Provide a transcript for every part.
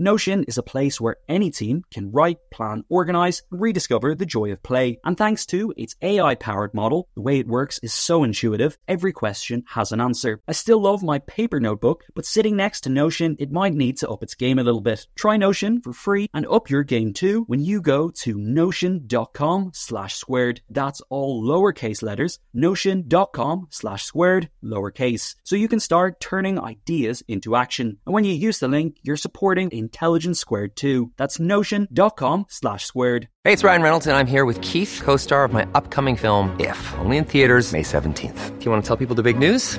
Notion is a place where any team can write, plan, organize, and rediscover the joy of play. And thanks to its AI powered model, the way it works is so intuitive, every question has an answer. I still love my paper notebook, but sitting next to Notion, it might need to up its game a little bit. Try Notion for free and up your game too when you go to notion.com slash squared. That's all lowercase letters, notion.com slash squared, lowercase. So you can start turning ideas into action. And when you use the link, you're supporting Intelligence Squared too. That's notion.com slash squared. Hey, it's Ryan Reynolds, and I'm here with Keith, co star of my upcoming film, If, only in theaters, May 17th. Do you want to tell people the big news?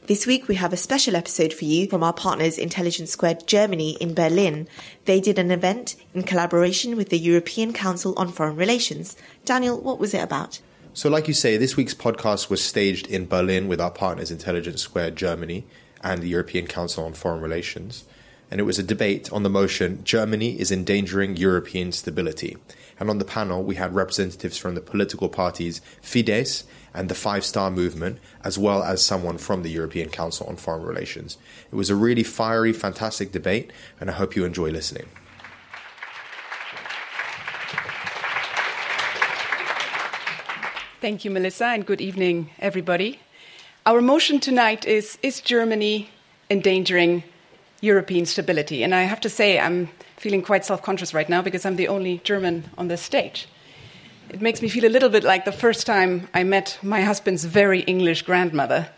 This week we have a special episode for you from our partners Intelligence Squared Germany in Berlin. They did an event in collaboration with the European Council on Foreign Relations. Daniel, what was it about? So, like you say, this week's podcast was staged in Berlin with our partners Intelligence Squared Germany and the European Council on Foreign Relations. And it was a debate on the motion Germany is endangering European stability. And on the panel, we had representatives from the political parties Fidesz and the Five Star Movement, as well as someone from the European Council on Foreign Relations. It was a really fiery, fantastic debate, and I hope you enjoy listening. Thank you, Melissa, and good evening, everybody. Our motion tonight is Is Germany endangering European stability? And I have to say, I'm feeling quite self conscious right now because I'm the only German on this stage. It makes me feel a little bit like the first time I met my husband's very English grandmother.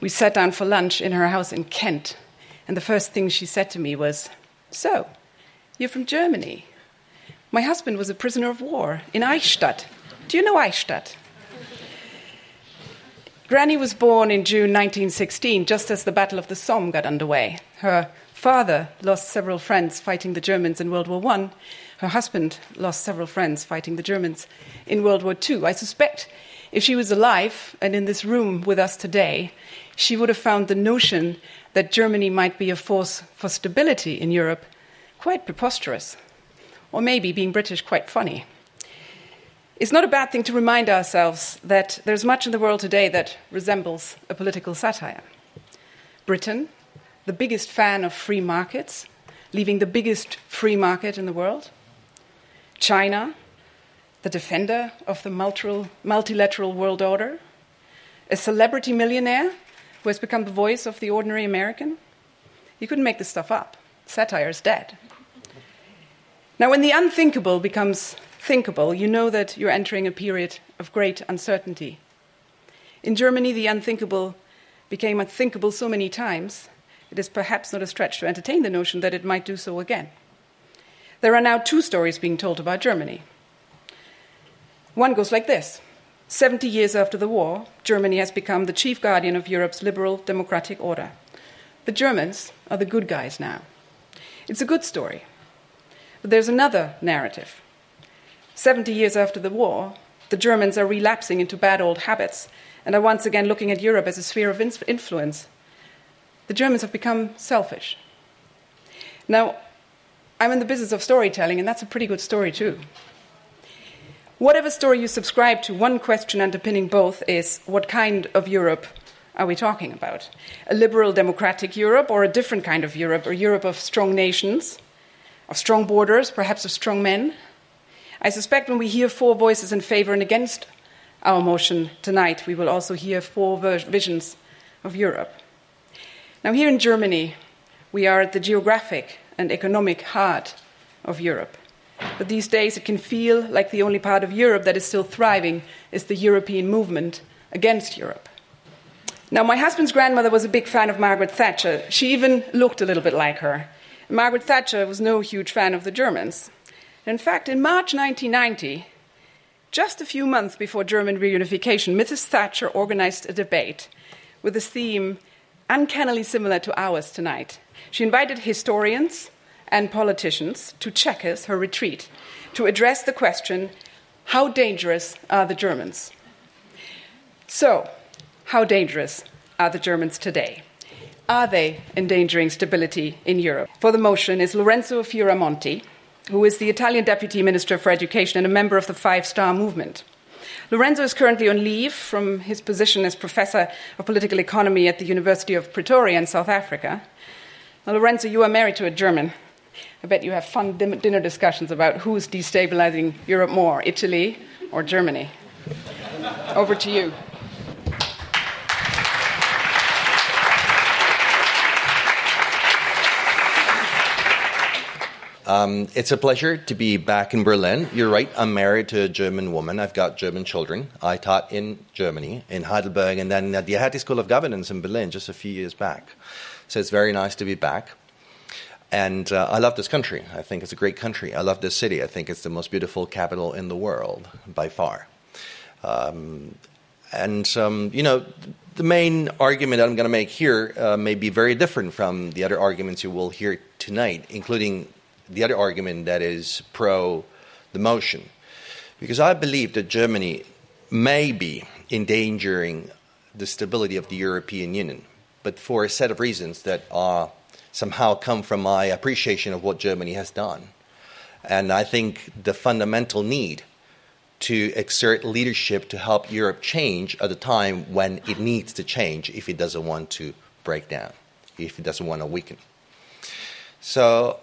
We sat down for lunch in her house in Kent, and the first thing she said to me was, So, you're from Germany? My husband was a prisoner of war in Eichstätt. Do you know Eichstätt? Granny was born in June 1916, just as the Battle of the Somme got underway. Her father lost several friends fighting the Germans in World War I. Her husband lost several friends fighting the Germans in World War II. I suspect if she was alive and in this room with us today, she would have found the notion that Germany might be a force for stability in Europe quite preposterous, or maybe being British quite funny. It's not a bad thing to remind ourselves that there's much in the world today that resembles a political satire. Britain, the biggest fan of free markets, leaving the biggest free market in the world. China, the defender of the multilateral world order. A celebrity millionaire who has become the voice of the ordinary American. You couldn't make this stuff up. Satire is dead. Now, when the unthinkable becomes thinkable, you know that you're entering a period of great uncertainty. In Germany, the unthinkable became unthinkable so many times, it is perhaps not a stretch to entertain the notion that it might do so again. There are now two stories being told about Germany. One goes like this 70 years after the war, Germany has become the chief guardian of Europe's liberal democratic order. The Germans are the good guys now. It's a good story. But there's another narrative 70 years after the war, the Germans are relapsing into bad old habits and are once again looking at Europe as a sphere of influence. The Germans have become selfish. Now, I'm in the business of storytelling, and that's a pretty good story, too. Whatever story you subscribe to, one question underpinning both is what kind of Europe are we talking about? A liberal democratic Europe, or a different kind of Europe, or Europe of strong nations, of strong borders, perhaps of strong men? I suspect when we hear four voices in favor and against our motion tonight, we will also hear four visions of Europe. Now, here in Germany, we are at the geographic and economic heart of Europe. But these days it can feel like the only part of Europe that is still thriving is the European movement against Europe. Now, my husband's grandmother was a big fan of Margaret Thatcher. She even looked a little bit like her. Margaret Thatcher was no huge fan of the Germans. In fact, in March 1990, just a few months before German reunification, Mrs. Thatcher organized a debate with a theme uncannily similar to ours tonight. She invited historians and politicians to Chequers, her retreat, to address the question how dangerous are the Germans? So, how dangerous are the Germans today? Are they endangering stability in Europe? For the motion is Lorenzo Fioramonti, who is the Italian Deputy Minister for Education and a member of the Five Star Movement. Lorenzo is currently on leave from his position as Professor of Political Economy at the University of Pretoria in South Africa. Now, Lorenzo, you are married to a German. I bet you have fun dinner discussions about who's destabilizing Europe more, Italy or Germany. Over to you. Um, it's a pleasure to be back in Berlin. You're right, I'm married to a German woman. I've got German children. I taught in Germany, in Heidelberg, and then at the Hertie School of Governance in Berlin just a few years back. So it's very nice to be back. And uh, I love this country. I think it's a great country. I love this city. I think it's the most beautiful capital in the world by far. Um, and, um, you know, the main argument I'm going to make here uh, may be very different from the other arguments you will hear tonight, including the other argument that is pro the motion. Because I believe that Germany may be endangering the stability of the European Union, but for a set of reasons that are somehow come from my appreciation of what Germany has done. And I think the fundamental need to exert leadership to help Europe change at a time when it needs to change if it doesn't want to break down, if it doesn't want to weaken. So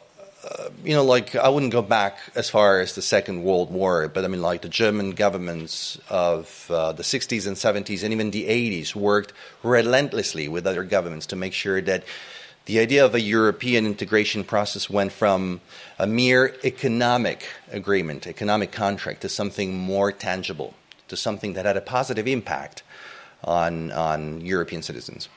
you know, like I wouldn't go back as far as the Second World War, but I mean, like the German governments of uh, the 60s and 70s and even the 80s worked relentlessly with other governments to make sure that the idea of a European integration process went from a mere economic agreement, economic contract, to something more tangible, to something that had a positive impact on, on European citizens.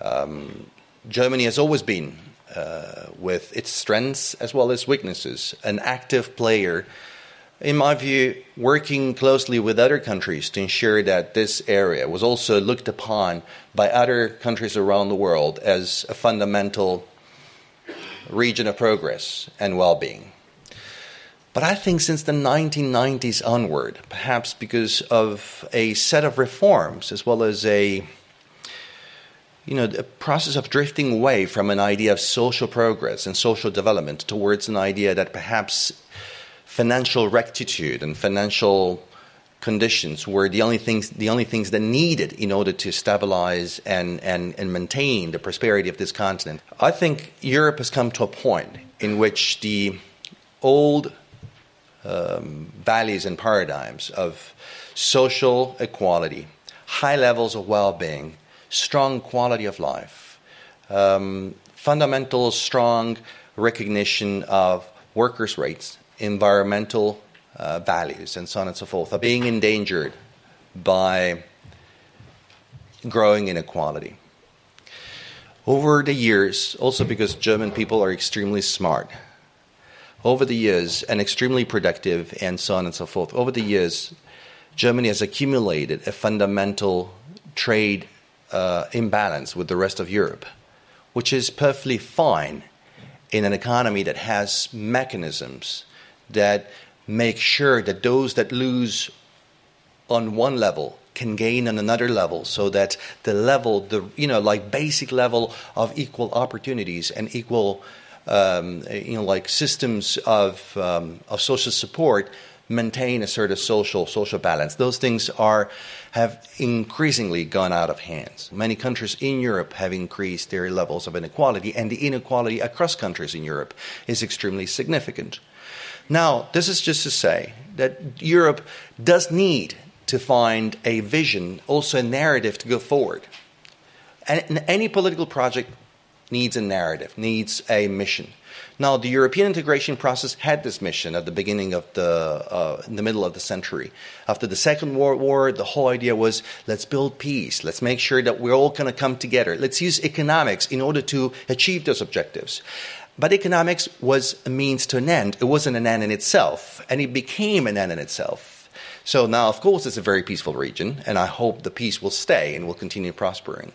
Um, Germany has always been uh, with its strengths as well as weaknesses, an active player, in my view, working closely with other countries to ensure that this area was also looked upon by other countries around the world as a fundamental region of progress and well being. But I think since the 1990s onward, perhaps because of a set of reforms as well as a you know, the process of drifting away from an idea of social progress and social development towards an idea that perhaps financial rectitude and financial conditions were the only things the only things that needed in order to stabilize and, and, and maintain the prosperity of this continent. I think Europe has come to a point in which the old um, values and paradigms of social equality, high levels of well being, strong quality of life, um, fundamental, strong recognition of workers' rights, environmental uh, values, and so on and so forth, are being endangered by growing inequality. Over the years, also because German people are extremely smart, over the years, and extremely productive, and so on and so forth, over the years, Germany has accumulated a fundamental trade uh, imbalance with the rest of Europe, which is perfectly fine in an economy that has mechanisms that make sure that those that lose on one level can gain on another level so that the level the you know like basic level of equal opportunities and equal um, you know like systems of um, of social support maintain a sort of social social balance. Those things are have increasingly gone out of hands. Many countries in Europe have increased their levels of inequality, and the inequality across countries in Europe is extremely significant. Now, this is just to say that Europe does need to find a vision, also a narrative to go forward. And any political project needs a narrative, needs a mission. Now, the European integration process had this mission at the beginning of the, uh, in the middle of the century. After the Second World War, the whole idea was let's build peace. Let's make sure that we're all going to come together. Let's use economics in order to achieve those objectives. But economics was a means to an end. It wasn't an end in itself, and it became an end in itself. So now, of course, it's a very peaceful region, and I hope the peace will stay and will continue prospering.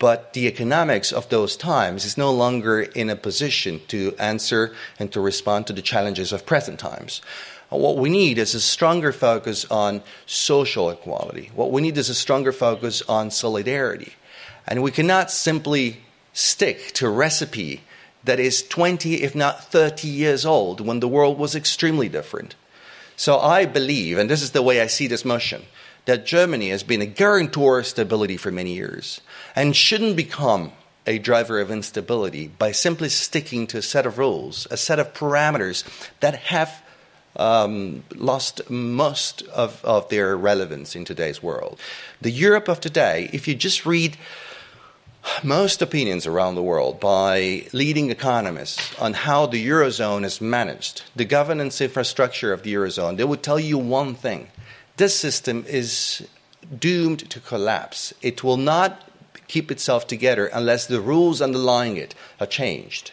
But the economics of those times is no longer in a position to answer and to respond to the challenges of present times. What we need is a stronger focus on social equality. What we need is a stronger focus on solidarity. And we cannot simply stick to a recipe that is 20, if not 30 years old, when the world was extremely different. So I believe, and this is the way I see this motion, that Germany has been a guarantor of stability for many years and shouldn't become a driver of instability by simply sticking to a set of rules, a set of parameters that have um, lost most of, of their relevance in today's world. The Europe of today, if you just read most opinions around the world by leading economists on how the Eurozone is managed, the governance infrastructure of the Eurozone, they would tell you one thing this system is doomed to collapse. It will not keep itself together unless the rules underlying it are changed.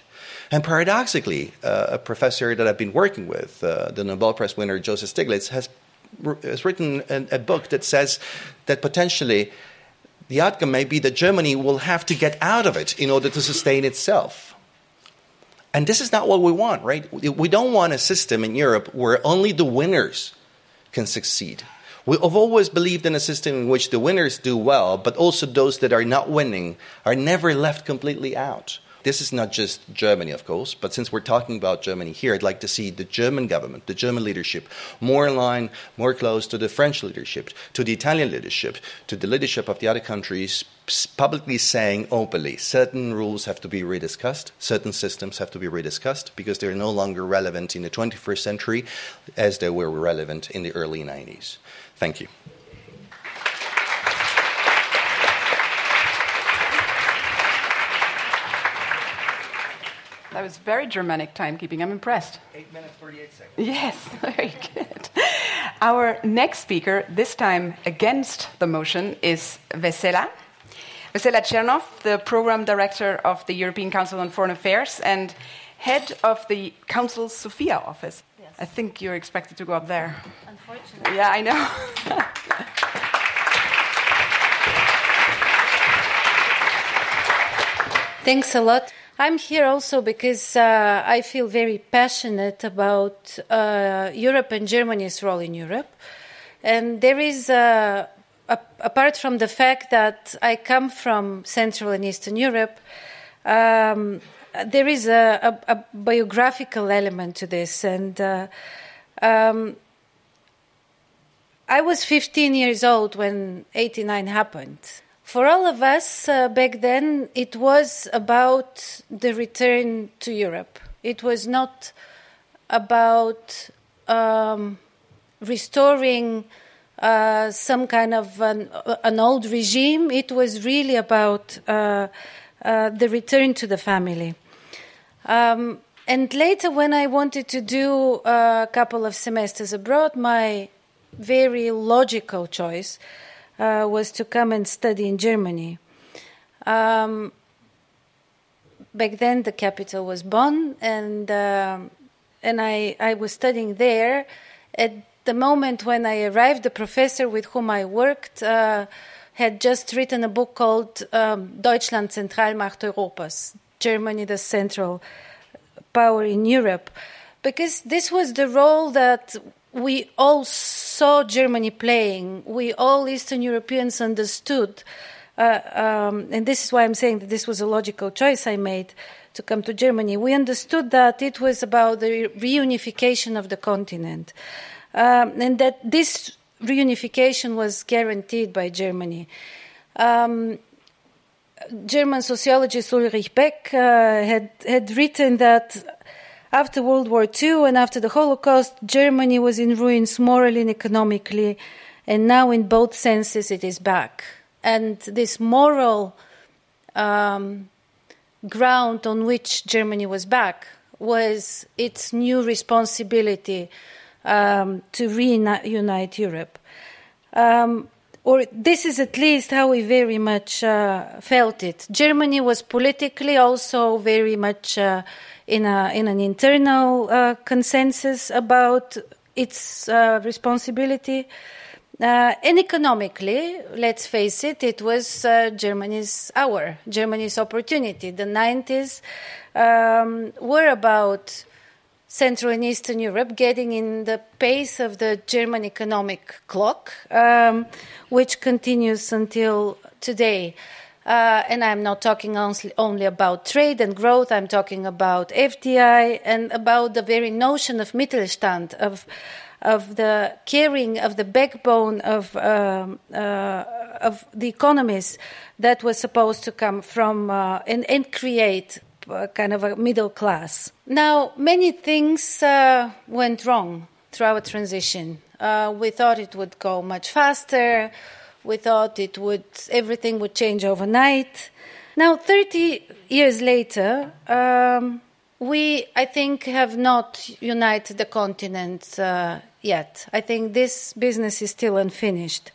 And paradoxically, uh, a professor that I've been working with, uh, the Nobel Prize winner Joseph Stiglitz, has, has written a, a book that says that potentially the outcome may be that Germany will have to get out of it in order to sustain itself. And this is not what we want, right? We don't want a system in Europe where only the winners can succeed. We've always believed in a system in which the winners do well, but also those that are not winning are never left completely out. This is not just Germany, of course, but since we're talking about Germany here, I'd like to see the German government, the German leadership, more in line, more close to the French leadership, to the Italian leadership, to the leadership of the other countries, publicly saying openly certain rules have to be rediscussed, certain systems have to be rediscussed because they're no longer relevant in the 21st century as they were relevant in the early 90s. Thank you. That was very Germanic timekeeping. I'm impressed. 8 minutes, 38 seconds. Yes, very good. Our next speaker, this time against the motion, is Vesela. Vesela Chernov, the program director of the European Council on Foreign Affairs and head of the Council's Sofia office. I think you're expected to go up there. Unfortunately. Yeah, I know. Thanks a lot. I'm here also because uh, I feel very passionate about uh, Europe and Germany's role in Europe. And there is, uh, a, apart from the fact that I come from Central and Eastern Europe, um, there is a, a, a, biographical element to this. And uh, um, I was 15 years old when 89 happened. For all of us uh, back then, it was about the return to Europe. It was not about um, restoring uh, some kind of an, an, old regime. It was really about uh, uh the return to the family. Um, and later, when I wanted to do a couple of semesters abroad, my very logical choice uh, was to come and study in Germany. Um, back then, the capital was Bonn, and uh, and I I was studying there. At the moment when I arrived, the professor with whom I worked uh, had just written a book called um, Deutschland Zentralmacht Europas, Germany the central power in Europe, because this was the role that we all saw Germany playing. We all Eastern Europeans understood. Uh, um, and this is why I'm saying that this was a logical choice I made to come to Germany. We understood that it was about the reunification of the continent, um, and that this reunification was guaranteed by Germany. Um, German sociologist Ulrich Beck uh, had had written that after World War II and after the Holocaust, Germany was in ruins morally and economically, and now in both senses it is back. And this moral um, ground on which Germany was back was its new responsibility um, to reunite Europe. Um, or this is at least how we very much uh, felt it. Germany was politically also very much uh, in, a, in an internal uh, consensus about its uh, responsibility. Uh, and economically, let's face it, it was uh, Germany's hour, Germany's opportunity. The 90s um, were about Central and Eastern Europe getting in the pace of the German economic clock, um, which continues until today. Uh, and I'm not talking only about trade and growth, I'm talking about FDI and about the very notion of Mittelstand, of of the caring of the backbone of um, uh, of the economies that was supposed to come from uh, and, and create kind of a middle class. Now, many things uh, went wrong through our transition. Uh, we thought it would go much faster. We thought it would everything would change overnight. Now, 30 years later, um, we, I think, have not united the continent uh, yet. I think this business is still unfinished.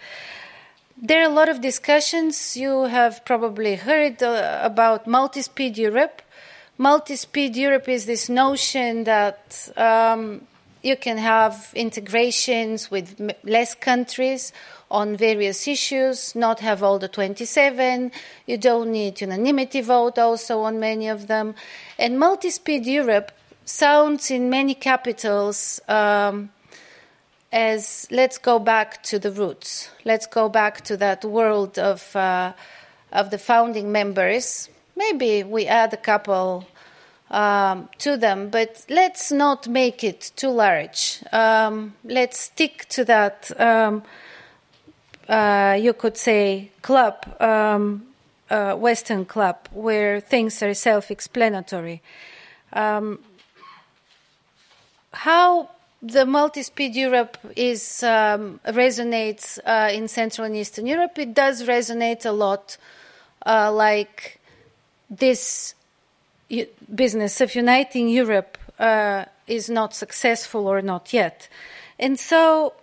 There are a lot of discussions. You have probably heard uh, about multi speed Europe. Multi speed Europe is this notion that um, you can have integrations with less countries on various issues, not have all the 27. You don't need unanimity vote also on many of them. And multi speed Europe sounds in many capitals um, as let's go back to the roots. Let's go back to that world of, uh, of the founding members. Maybe we add a couple um, to them, but let's not make it too large. Um, let's stick to that um, uh, you could say, club, um, uh, Western club, where things are self explanatory. Um, how the multi-speed Europe is um, resonates uh, in Central and Eastern Europe. It does resonate a lot, uh, like this business of uniting Europe uh, is not successful or not yet, and so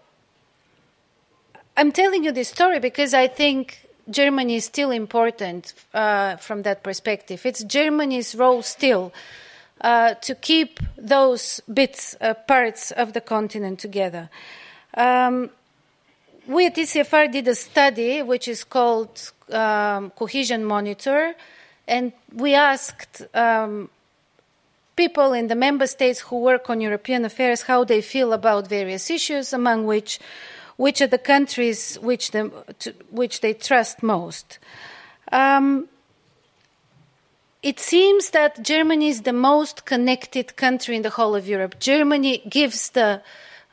I'm telling you this story because I think Germany is still important uh, from that perspective. It's Germany's role still uh, to keep those bits, uh, parts of the continent together. Um, we at ECFR did a study which is called um, Cohesion Monitor, and we asked um, people in the member states who work on European affairs how they feel about various issues, among which which are the countries which, them, to, which they trust most. Um, it seems that Germany is the most connected country in the whole of Europe. Germany gives the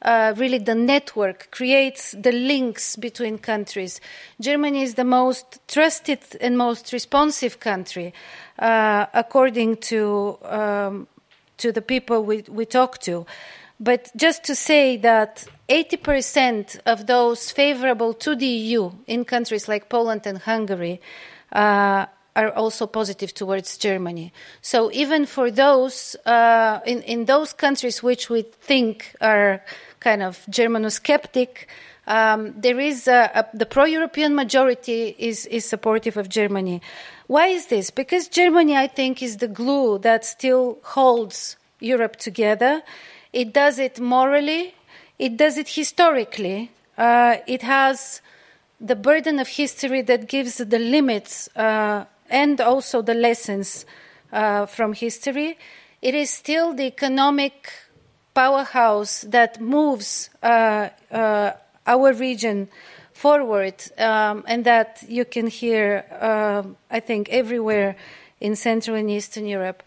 uh, really the network, creates the links between countries. Germany is the most trusted and most responsive country, uh, according to um, to the people we, we talk to. But just to say that 80% of those favorable to the EU in countries like Poland and Hungary uh, are also positive towards Germany. So even for those uh, in, in those countries which we think are kind of Germano-skeptic, um, there is a, a, the pro-European majority is, is supportive of Germany. Why is this? Because Germany, I think, is the glue that still holds Europe together it does it morally, it does it historically. Uh, it has the burden of history that gives the limits uh, and also the lessons uh, from history. It is still the economic powerhouse that moves uh, uh, our region forward, um, and that you can hear, um, I think, everywhere in Central and Eastern Europe.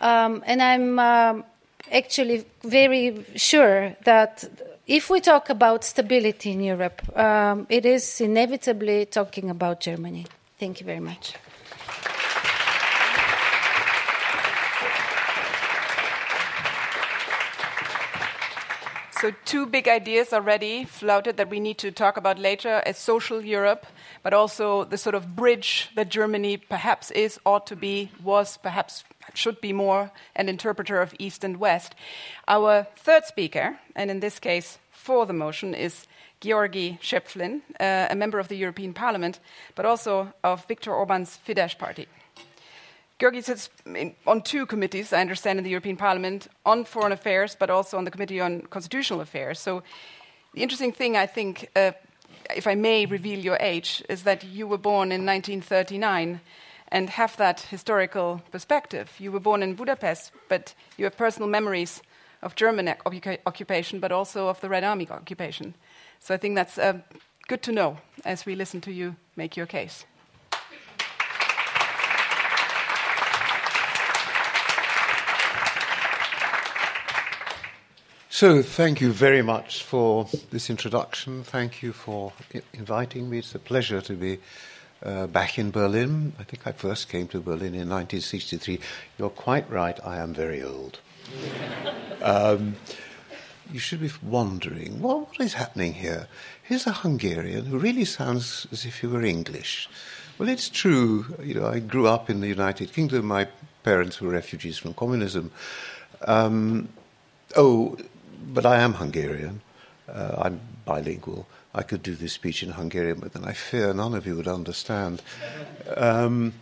Um, and I'm um, actually very sure that if we talk about stability in Europe, um, it is inevitably talking about Germany. Thank you very much. So, two big ideas already floated that we need to talk about later a social Europe, but also the sort of bridge that Germany perhaps is, ought to be, was, perhaps should be more an interpreter of East and West. Our third speaker, and in this case for the motion, is Georgi Schöpflin, uh, a member of the European Parliament, but also of Viktor Orban's Fidesz party. Georgi sits in, on two committees, I understand, in the European Parliament on foreign affairs, but also on the Committee on Constitutional Affairs. So, the interesting thing, I think, uh, if I may reveal your age, is that you were born in 1939 and have that historical perspective. You were born in Budapest, but you have personal memories of German occupation, but also of the Red Army occupation. So I think that's uh, good to know as we listen to you make your case. So, thank you very much for this introduction. Thank you for I- inviting me. It's a pleasure to be uh, back in Berlin. I think I first came to Berlin in 1963. You're quite right, I am very old. um, you should be wondering well, what is happening here? Here's a Hungarian who really sounds as if he were English. Well, it's true. You know, I grew up in the United Kingdom. My parents were refugees from communism. Um, oh, but I am Hungarian. Uh, I'm bilingual. I could do this speech in Hungarian, but then I fear none of you would understand. Um,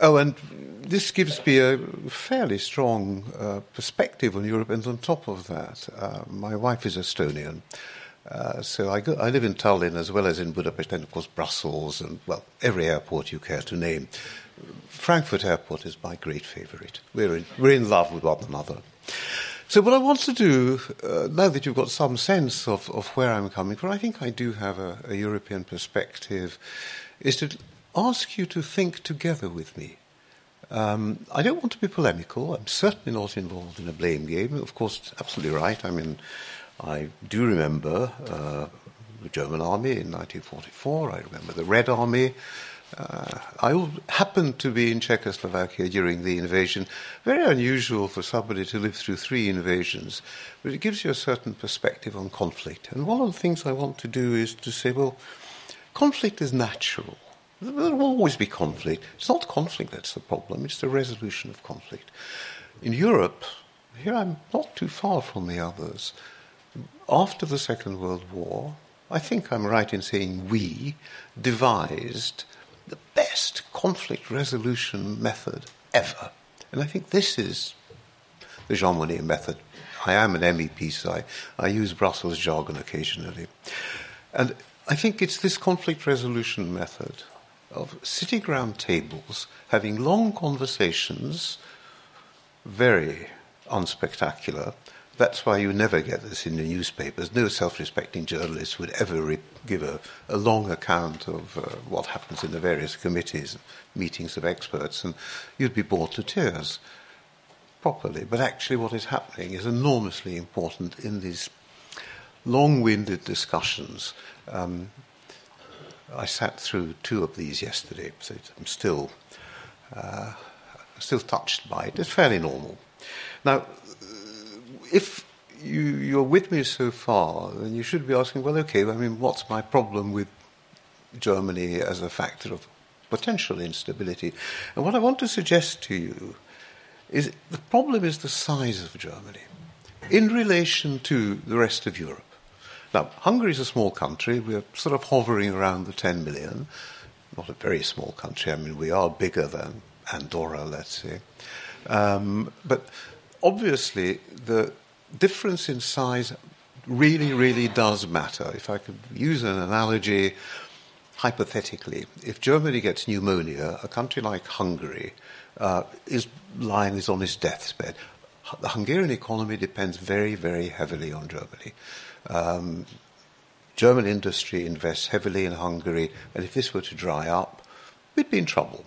oh, and this gives me a fairly strong uh, perspective on Europe, and on top of that, uh, my wife is Estonian. Uh, so I, go, I, live in Tallinn as well as in Budapest, and of course Brussels, and well, every airport you care to name. Frankfurt Airport is my great favorite. We're in, we're in love with one another. So, what I want to do, uh, now that you've got some sense of, of where I'm coming from, I think I do have a, a European perspective, is to ask you to think together with me. Um, I don't want to be polemical. I'm certainly not involved in a blame game. Of course, absolutely right. I mean, I do remember uh, the German army in 1944. I remember the Red Army. Uh, I happened to be in Czechoslovakia during the invasion. Very unusual for somebody to live through three invasions, but it gives you a certain perspective on conflict. And one of the things I want to do is to say, well, conflict is natural. There will always be conflict. It's not conflict that's the problem, it's the resolution of conflict. In Europe, here I'm not too far from the others. After the Second World War, I think I'm right in saying we devised the best conflict resolution method ever. And I think this is the Jean Monnet method. I am an MEP, so I, I use Brussels jargon occasionally. And I think it's this conflict resolution method of sitting around tables, having long conversations, very unspectacular, that's why you never get this in the newspapers. No self respecting journalist would ever re- give a, a, long account of uh, what happens in the various committees, meetings of experts, and you'd be bored to tears properly. But actually, what is happening is enormously important in these long winded discussions. Um, I sat through two of these yesterday, so I'm still, uh, still touched by it. It's fairly normal. Now, if you, you're with me so far, then you should be asking, well, okay, I mean, what's my problem with Germany as a factor of potential instability? And what I want to suggest to you is the problem is the size of Germany in relation to the rest of Europe. Now, Hungary is a small country. We're sort of hovering around the 10 million. Not a very small country. I mean, we are bigger than Andorra, let's say. Um, but obviously, the difference in size really, really does matter. If I could use an analogy, hypothetically, if Germany gets pneumonia, a country like Hungary uh, is lying is on its deathbed. The Hungarian economy depends very, very heavily on Germany. Um, German industry invests heavily in Hungary, and if this were to dry up, we'd be in trouble.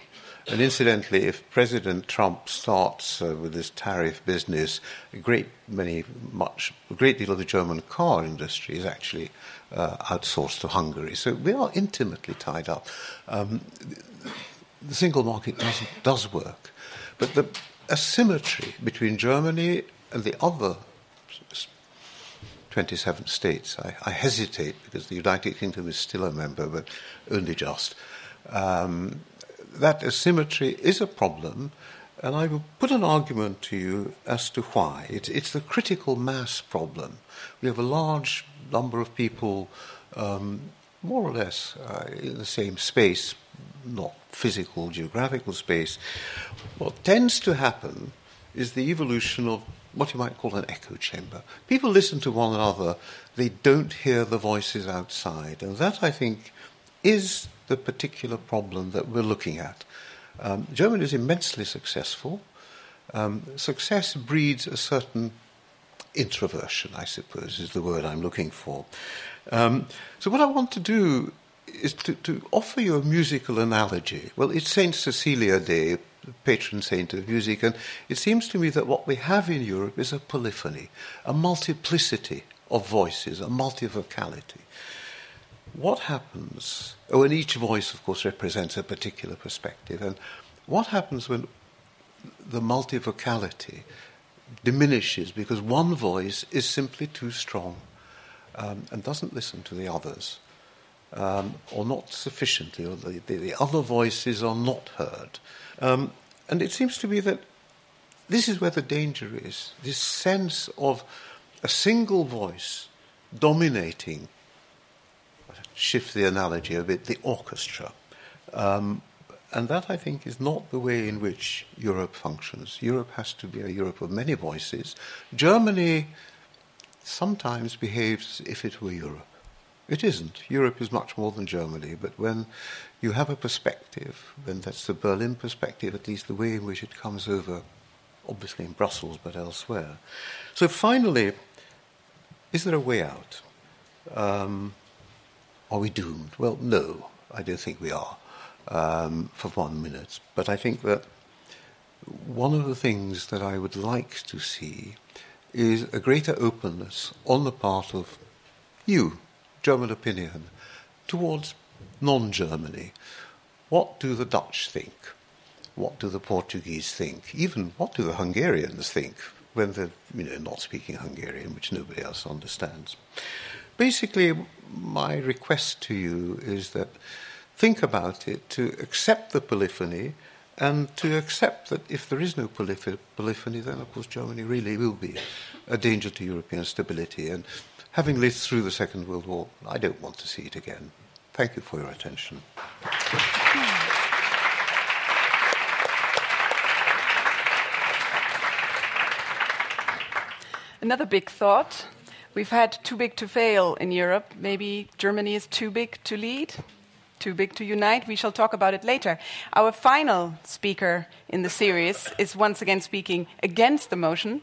And incidentally, if President Trump starts uh, with this tariff business, a great many, much, a great deal of the German car industry is actually uh, outsourced to Hungary. So we are intimately tied up. Um, the single market does, does work, but the asymmetry between Germany and the other 27 states. I, I, hesitate because the United Kingdom is still a member, but only just. Um, that asymmetry is a problem, and I will put an argument to you as to why. It's, it's the critical mass problem. We have a large number of people, um, more or less, uh, in the same space, not physical, geographical space. What tends to happen is the evolution of what you might call an echo chamber. People listen to one another, they don't hear the voices outside. And that, I think, is the particular problem that we're looking at. Um, Germany is immensely successful. Um, success breeds a certain introversion, I suppose, is the word I'm looking for. Um, so, what I want to do is to, to, offer you a musical analogy. Well, it's Saint Cecilia Day, patron saint of music, and it seems to me that what we have in Europe is a polyphony, a multiplicity of voices, a multivocality. What happens? Oh, and each voice, of course, represents a particular perspective. And what happens when the multivocality diminishes because one voice is simply too strong um, and doesn't listen to the others? Um, or not sufficiently, or the, the, the, other voices are not heard. Um, and it seems to me that this is where the danger is this sense of a single voice dominating, shift the analogy a bit, the orchestra. Um, and that, I think, is not the way in which Europe functions. Europe has to be a Europe of many voices. Germany sometimes behaves as if it were Europe. It isn't. Europe is much more than Germany, but when you have a perspective, then that's the Berlin perspective, at least the way in which it comes over, obviously in Brussels, but elsewhere. So finally, is there a way out? Um, are we doomed? Well, no, I don't think we are um, for one minute. But I think that one of the things that I would like to see is a greater openness on the part of you, German opinion, towards non Germany. What do the Dutch think? What do the Portuguese think? Even what do the Hungarians think when they're you know, not speaking Hungarian, which nobody else understands? Basically, my request to you is that think about it, to accept the polyphony, and to accept that if there is no polyphony, then of course Germany really will be a danger to European stability. And having lived through the Second World War, I don't want to see it again. Thank you for your attention. Another big thought. We've had too big to fail in Europe. Maybe Germany is too big to lead, too big to unite. We shall talk about it later. Our final speaker in the series is once again speaking against the motion.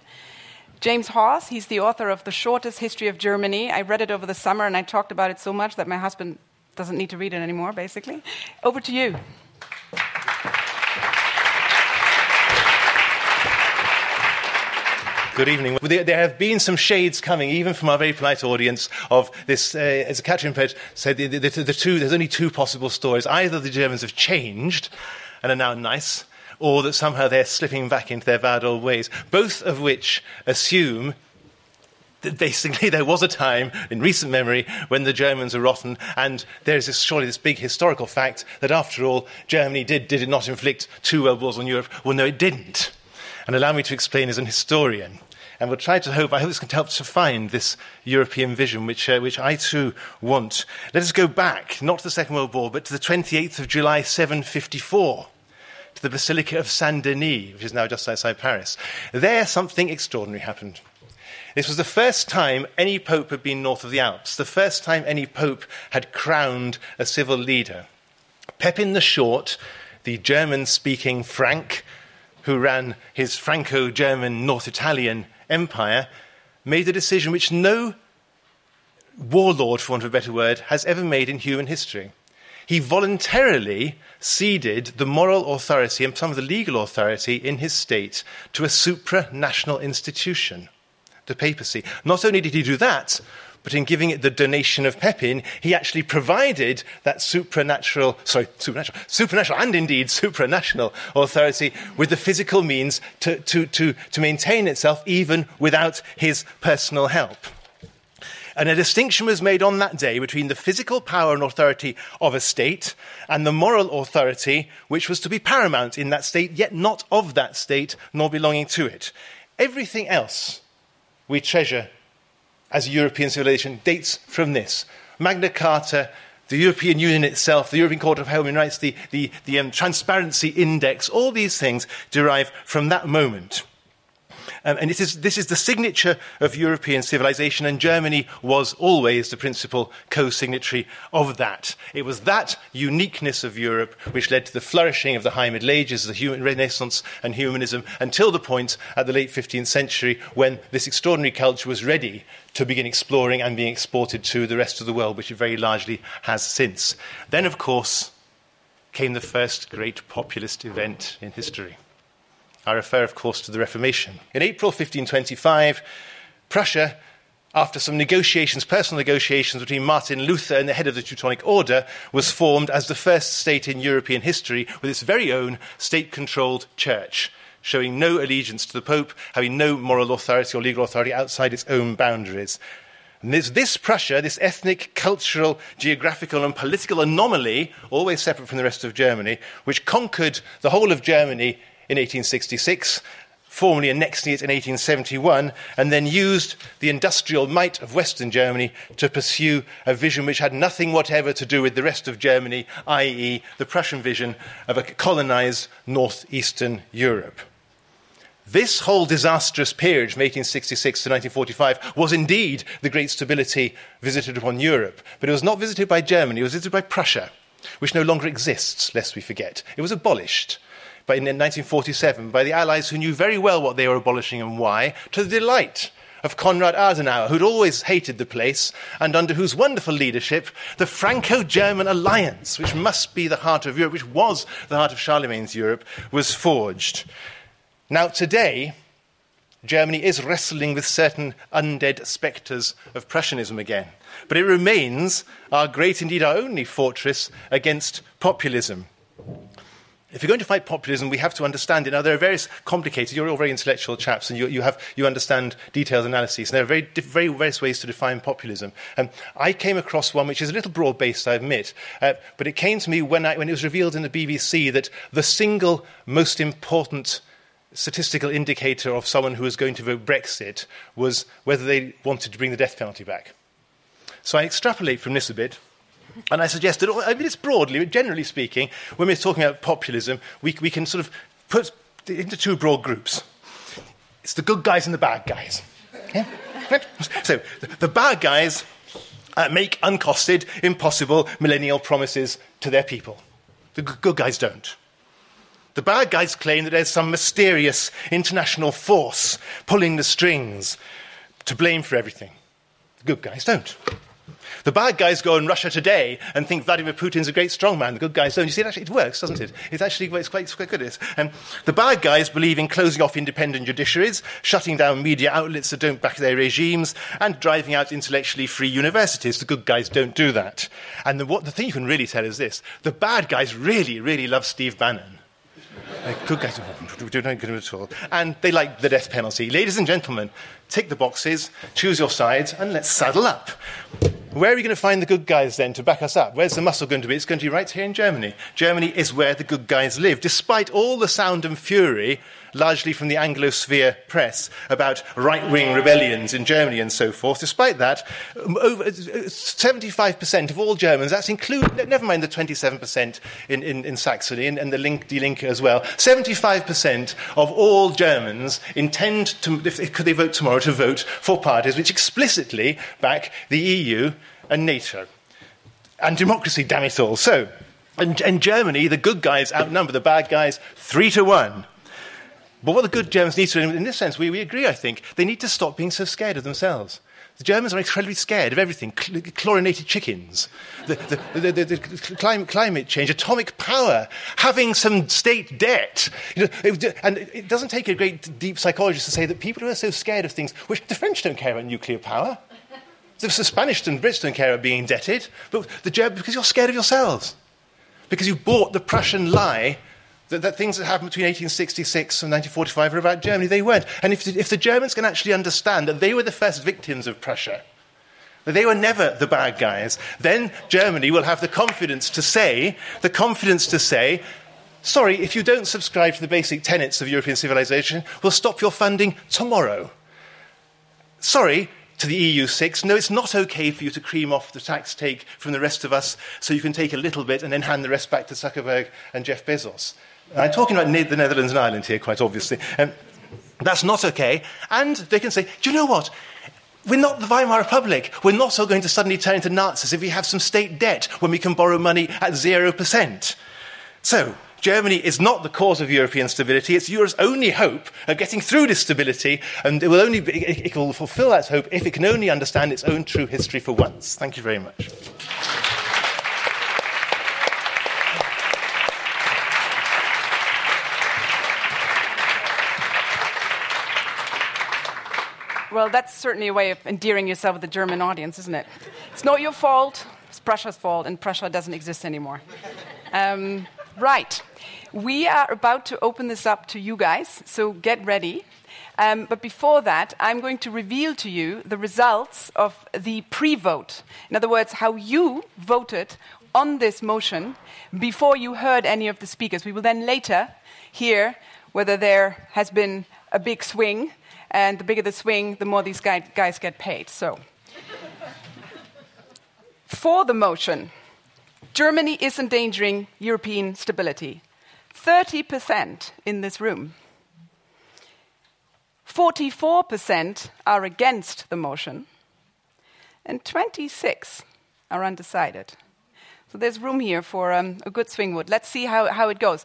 James Hawes, he's the author of The Shortest History of Germany. I read it over the summer and I talked about it so much that my husband doesn't need to read it anymore, basically. Over to you. Good evening. There have been some shades coming, even from our very polite audience, of this, uh, as Katrin Pett said, the, the, the, two, there's only two possible stories. Either the Germans have changed and are now nice, or that somehow they're slipping back into their bad old ways, both of which assume that basically there was a time in recent memory when the Germans were rotten, and there is surely this big historical fact that after all, Germany did, did it not inflict two world wars on Europe? Well, no, it didn't. And allow me to explain as an historian. And we'll try to hope, I hope this can help to find this European vision, which, uh, which I too want. Let us go back, not to the Second World War, but to the 28th of July, 754 to the Basilica of Saint Denis, which is now just outside Paris. There, something extraordinary happened. This was the first time any pope had been north of the Alps, the first time any pope had crowned a civil leader. Pepin the Short, the German speaking Frank, who ran his Franco German North Italian empire, made a decision which no warlord, for want of a better word, has ever made in human history. He voluntarily ceded the moral authority and some of the legal authority in his state to a supranational institution the papacy. Not only did he do that, but in giving it the donation of Pepin, he actually provided that supernatural, sorry, supernatural, supernatural and indeed supranational authority with the physical means to, to, to, to maintain itself even without his personal help. And a distinction was made on that day between the physical power and authority of a state and the moral authority which was to be paramount in that state, yet not of that state nor belonging to it. Everything else we treasure as a European civilization dates from this. Magna Carta, the European Union itself, the European Court of Human Rights, the, the, the um, Transparency Index, all these things derive from that moment. Um, and is, this is the signature of European civilization, and Germany was always the principal co signatory of that. It was that uniqueness of Europe which led to the flourishing of the High Middle Ages, the human Renaissance and humanism, until the point at the late 15th century when this extraordinary culture was ready to begin exploring and being exported to the rest of the world, which it very largely has since. Then, of course, came the first great populist event in history. I refer, of course, to the Reformation. In April 1525, Prussia, after some negotiations, personal negotiations between Martin Luther and the head of the Teutonic Order, was formed as the first state in European history with its very own state controlled church, showing no allegiance to the Pope, having no moral authority or legal authority outside its own boundaries. And this, this Prussia, this ethnic, cultural, geographical, and political anomaly, always separate from the rest of Germany, which conquered the whole of Germany in 1866, formally annexing it in 1871, and then used the industrial might of Western Germany to pursue a vision which had nothing whatever to do with the rest of Germany, i.e., the Prussian vision of a colonized northeastern Europe. This whole disastrous period from 1866 to 1945 was indeed the great stability visited upon Europe, but it was not visited by Germany, it was visited by Prussia, which no longer exists, lest we forget. It was abolished but in 1947 by the Allies who knew very well what they were abolishing and why, to the delight of Konrad Adenauer, who'd always hated the place, and under whose wonderful leadership, the Franco German alliance, which must be the heart of Europe, which was the heart of Charlemagne's Europe, was forged. Now, today, Germany is wrestling with certain undead spectres of Prussianism again, but it remains our great, indeed our only fortress against populism if you're going to fight populism, we have to understand it. Now, there are various complicated, you're all very intellectual chaps and you, you, have, you understand detailed analyses. And there are very, very various ways to define populism. Um, I came across one which is a little broad based, I admit, uh, but it came to me when, I, when it was revealed in the BBC that the single most important statistical indicator of someone who was going to vote Brexit was whether they wanted to bring the death penalty back. So I extrapolate from this a bit. And I suggested, I mean, it's broadly, but generally speaking, when we're talking about populism, we, we can sort of put it into two broad groups. It's the good guys and the bad guys. Yeah? so the bad guys uh, make uncosted, impossible millennial promises to their people. The good guys don't. The bad guys claim that there's some mysterious international force pulling the strings to blame for everything. The good guys don't. The bad guys go in Russia today and think Vladimir Putin's a great strongman. The good guys don't. You see, it actually it works, doesn't it? It's actually it's quite, it's quite good. It's, um, the bad guys believe in closing off independent judiciaries, shutting down media outlets that don't back their regimes, and driving out intellectually free universities. The good guys don't do that. And the, what, the thing you can really tell is this the bad guys really, really love Steve Bannon. Like, good guys get him at all. And they like the death penalty. Ladies and gentlemen, tick the boxes, choose your sides, and let's saddle up. Where are we going to find the good guys then to back us up? Where's the muscle going to be? It's going to be right here in Germany. Germany is where the good guys live, despite all the sound and fury largely from the Anglosphere press, about right wing rebellions in Germany and so forth. Despite that, um, over 75% of all Germans, that's include, never mind the 27% in, in, in Saxony and, and the Link, Die Linke as well, 75% of all Germans intend to, if, could they vote tomorrow, to vote for parties which explicitly back the EU and NATO. And democracy, damn it all. So, in, in Germany, the good guys outnumber the bad guys three to one. But what the good Germans need to, do, in this sense, we, we agree, I think, they need to stop being so scared of themselves. The Germans are incredibly scared of everything cl- chlorinated chickens, the, the, the, the, climate, climate change, atomic power, having some state debt. You know, it, and it doesn't take a great deep psychologist to say that people who are so scared of things, which the French don't care about nuclear power, the Spanish and Brits don't care about being indebted, but the Germans, because you're scared of yourselves. Because you bought the Prussian lie that, things that happened between 1866 and 1945 are about Germany. They weren't. And if if the Germans can actually understand that they were the first victims of Prussia, that They were never the bad guys. Then Germany will have the confidence to say, the confidence to say, sorry, if you don't subscribe to the basic tenets of European civilization, we'll stop your funding tomorrow. Sorry, to the EU6, no, it's not okay for you to cream off the tax take from the rest of us so you can take a little bit and then hand the rest back to Zuckerberg and Jeff Bezos. I'm talking about the Netherlands and Ireland here, quite obviously. Um, that's not okay. And they can say, do you know what? We're not the Weimar Republic. We're not all going to suddenly turn into Nazis if we have some state debt when we can borrow money at 0%. So, Germany is not the cause of European stability. It's Europe's only hope of getting through this stability, and it will only be, it will fulfill that hope if it can only understand its own true history for once. Thank you very much. Well, that's certainly a way of endearing yourself with the German audience, isn't it? It's not your fault, it's Prussia's fault, and Prussia doesn't exist anymore. Um, right. We are about to open this up to you guys, so get ready. Um, but before that, I'm going to reveal to you the results of the pre vote. In other words, how you voted on this motion before you heard any of the speakers. We will then later hear whether there has been a big swing and the bigger the swing, the more these guy, guys get paid. So, for the motion, Germany is endangering European stability. 30% in this room. 44% are against the motion, and 26 are undecided. So there's room here for um, a good swing vote. Let's see how, how it goes.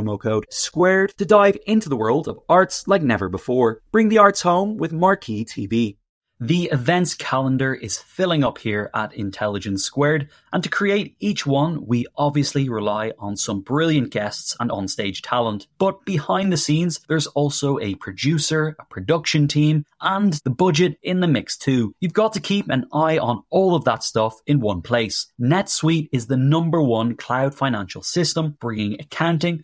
code SQUARED to dive into the world of arts like never before. Bring the arts home with Marquee TV. The events calendar is filling up here at Intelligence Squared, and to create each one, we obviously rely on some brilliant guests and onstage talent. But behind the scenes, there's also a producer, a production team, and the budget in the mix too. You've got to keep an eye on all of that stuff in one place. NetSuite is the number one cloud financial system, bringing accounting,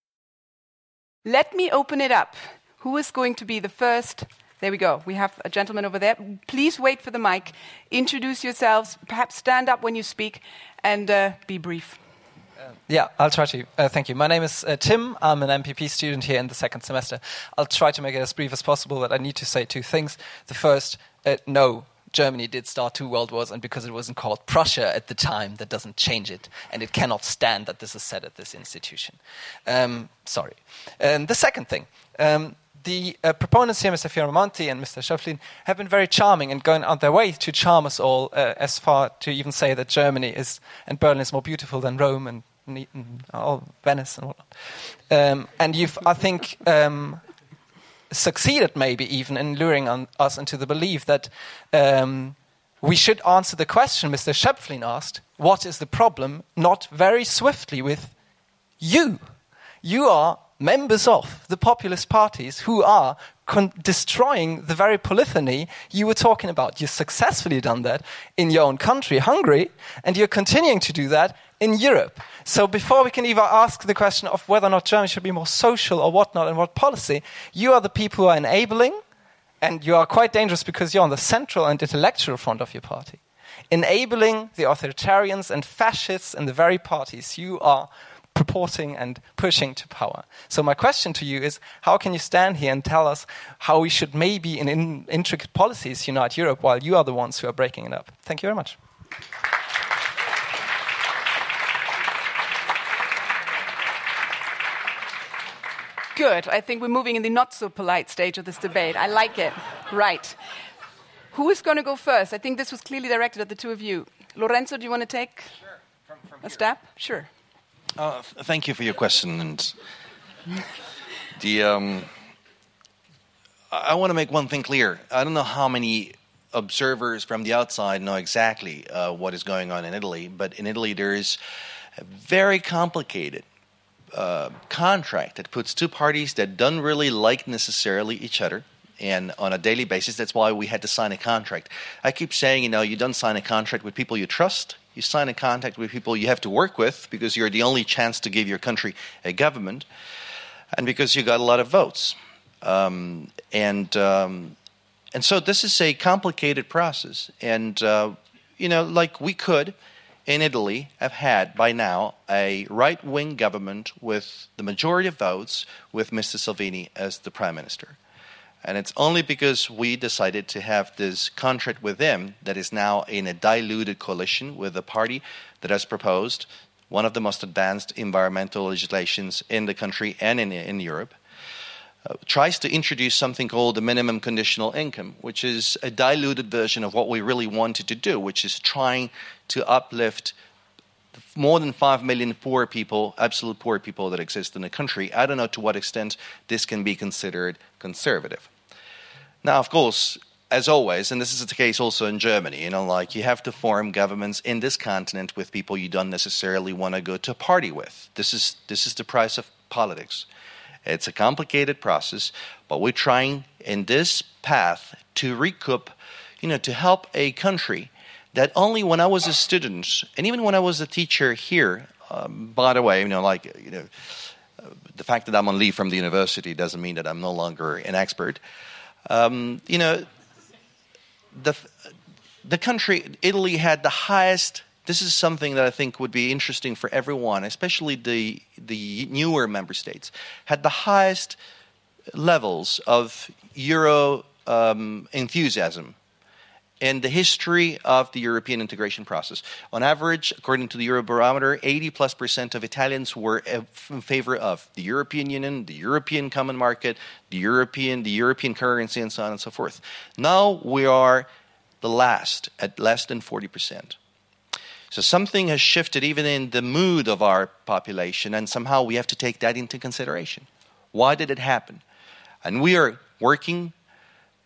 Let me open it up. Who is going to be the first? There we go. We have a gentleman over there. Please wait for the mic. Introduce yourselves. Perhaps stand up when you speak and uh, be brief. Yeah, I'll try to. Uh, thank you. My name is uh, Tim. I'm an MPP student here in the second semester. I'll try to make it as brief as possible, but I need to say two things. The first, uh, no, Germany did start two world wars, and because it wasn't called Prussia at the time, that doesn't change it, and it cannot stand that this is said at this institution. Um, sorry. And the second thing, um, the uh, proponents here, Mr. Fioramonti and Mr. Schöpflin, have been very charming and going on their way to charm us all, uh, as far to even say that Germany is and Berlin is more beautiful than Rome and, and, and all Venice and whatnot. Um, and you've, I think, um, succeeded maybe even in luring on, us into the belief that um, we should answer the question Mr. Schöpflin asked: What is the problem? Not very swiftly with you. You are members of the populist parties who are destroying the very polyphony you were talking about. You've successfully done that in your own country, Hungary, and you're continuing to do that in Europe. So before we can even ask the question of whether or not Germany should be more social or whatnot and what policy, you are the people who are enabling, and you are quite dangerous because you're on the central and intellectual front of your party. Enabling the authoritarians and fascists in the very parties you are purporting and pushing to power. So, my question to you is how can you stand here and tell us how we should maybe, in, in intricate policies, unite Europe while you are the ones who are breaking it up? Thank you very much. Good. I think we're moving in the not so polite stage of this debate. I like it. Right. Who is going to go first? I think this was clearly directed at the two of you. Lorenzo, do you want to take sure. from, from a step? Sure. Uh, thank you for your question. And the um, I want to make one thing clear. I don't know how many observers from the outside know exactly uh, what is going on in Italy, but in Italy there is a very complicated contract that puts two parties that don't really like necessarily each other and on a daily basis. That's why we had to sign a contract. I keep saying, you know, you don't sign a contract with people you trust. You sign a contract with people you have to work with because you're the only chance to give your country a government, and because you got a lot of votes. Um, and um, and so this is a complicated process. And uh, you know, like we could in Italy have had by now a right wing government with the majority of votes with Mr. Salvini as the prime minister. And it's only because we decided to have this contract with them that is now in a diluted coalition with a party that has proposed one of the most advanced environmental legislations in the country and in, in Europe. Uh, tries to introduce something called the minimum conditional income, which is a diluted version of what we really wanted to do, which is trying to uplift more than 5 million poor people, absolute poor people that exist in the country. I don't know to what extent this can be considered conservative. Now, of course, as always, and this is the case also in Germany, you know, like you have to form governments in this continent with people you don't necessarily want to go to party with. This is this is the price of politics. It's a complicated process, but we're trying in this path to recoup, you know, to help a country that only when I was a student, and even when I was a teacher here, um, by the way, you know, like you know, the fact that I'm on leave from the university doesn't mean that I'm no longer an expert. Um, you know, the the country Italy had the highest. This is something that I think would be interesting for everyone, especially the the newer member states, had the highest levels of Euro um, enthusiasm in the history of the European integration process. On average, according to the Eurobarometer, 80 plus percent of Italians were in favor of the European Union, the European Common Market, the European, the European currency, and so on and so forth. Now we are the last at less than 40 percent. So something has shifted even in the mood of our population, and somehow we have to take that into consideration. Why did it happen? And we are working